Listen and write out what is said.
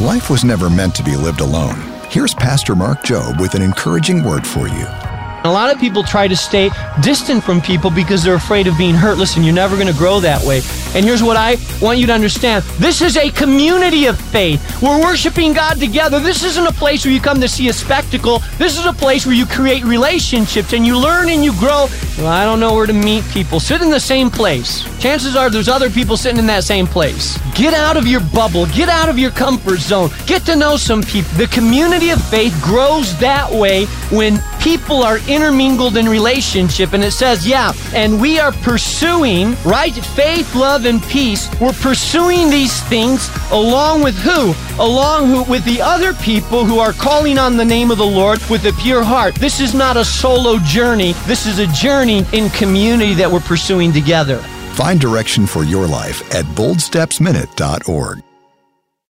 Life was never meant to be lived alone. Here's Pastor Mark Jobe with an encouraging word for you. A lot of people try to stay distant from people because they're afraid of being hurt. Listen, you're never going to grow that way. And here's what I want you to understand this is a community of faith. We're worshiping God together. This isn't a place where you come to see a spectacle. This is a place where you create relationships and you learn and you grow. Well, I don't know where to meet people. Sit in the same place. Chances are there's other people sitting in that same place. Get out of your bubble, get out of your comfort zone, get to know some people. The community of faith grows that way when people are intermingled in relationship. And it says, yeah, and we are pursuing, right? Faith, love, and peace. We're pursuing these things along with who? Along with the other people who are calling on the name of the Lord with a pure heart. This is not a solo journey. This is a journey in community that we're pursuing together. Find direction for your life at boldstepsminute.org.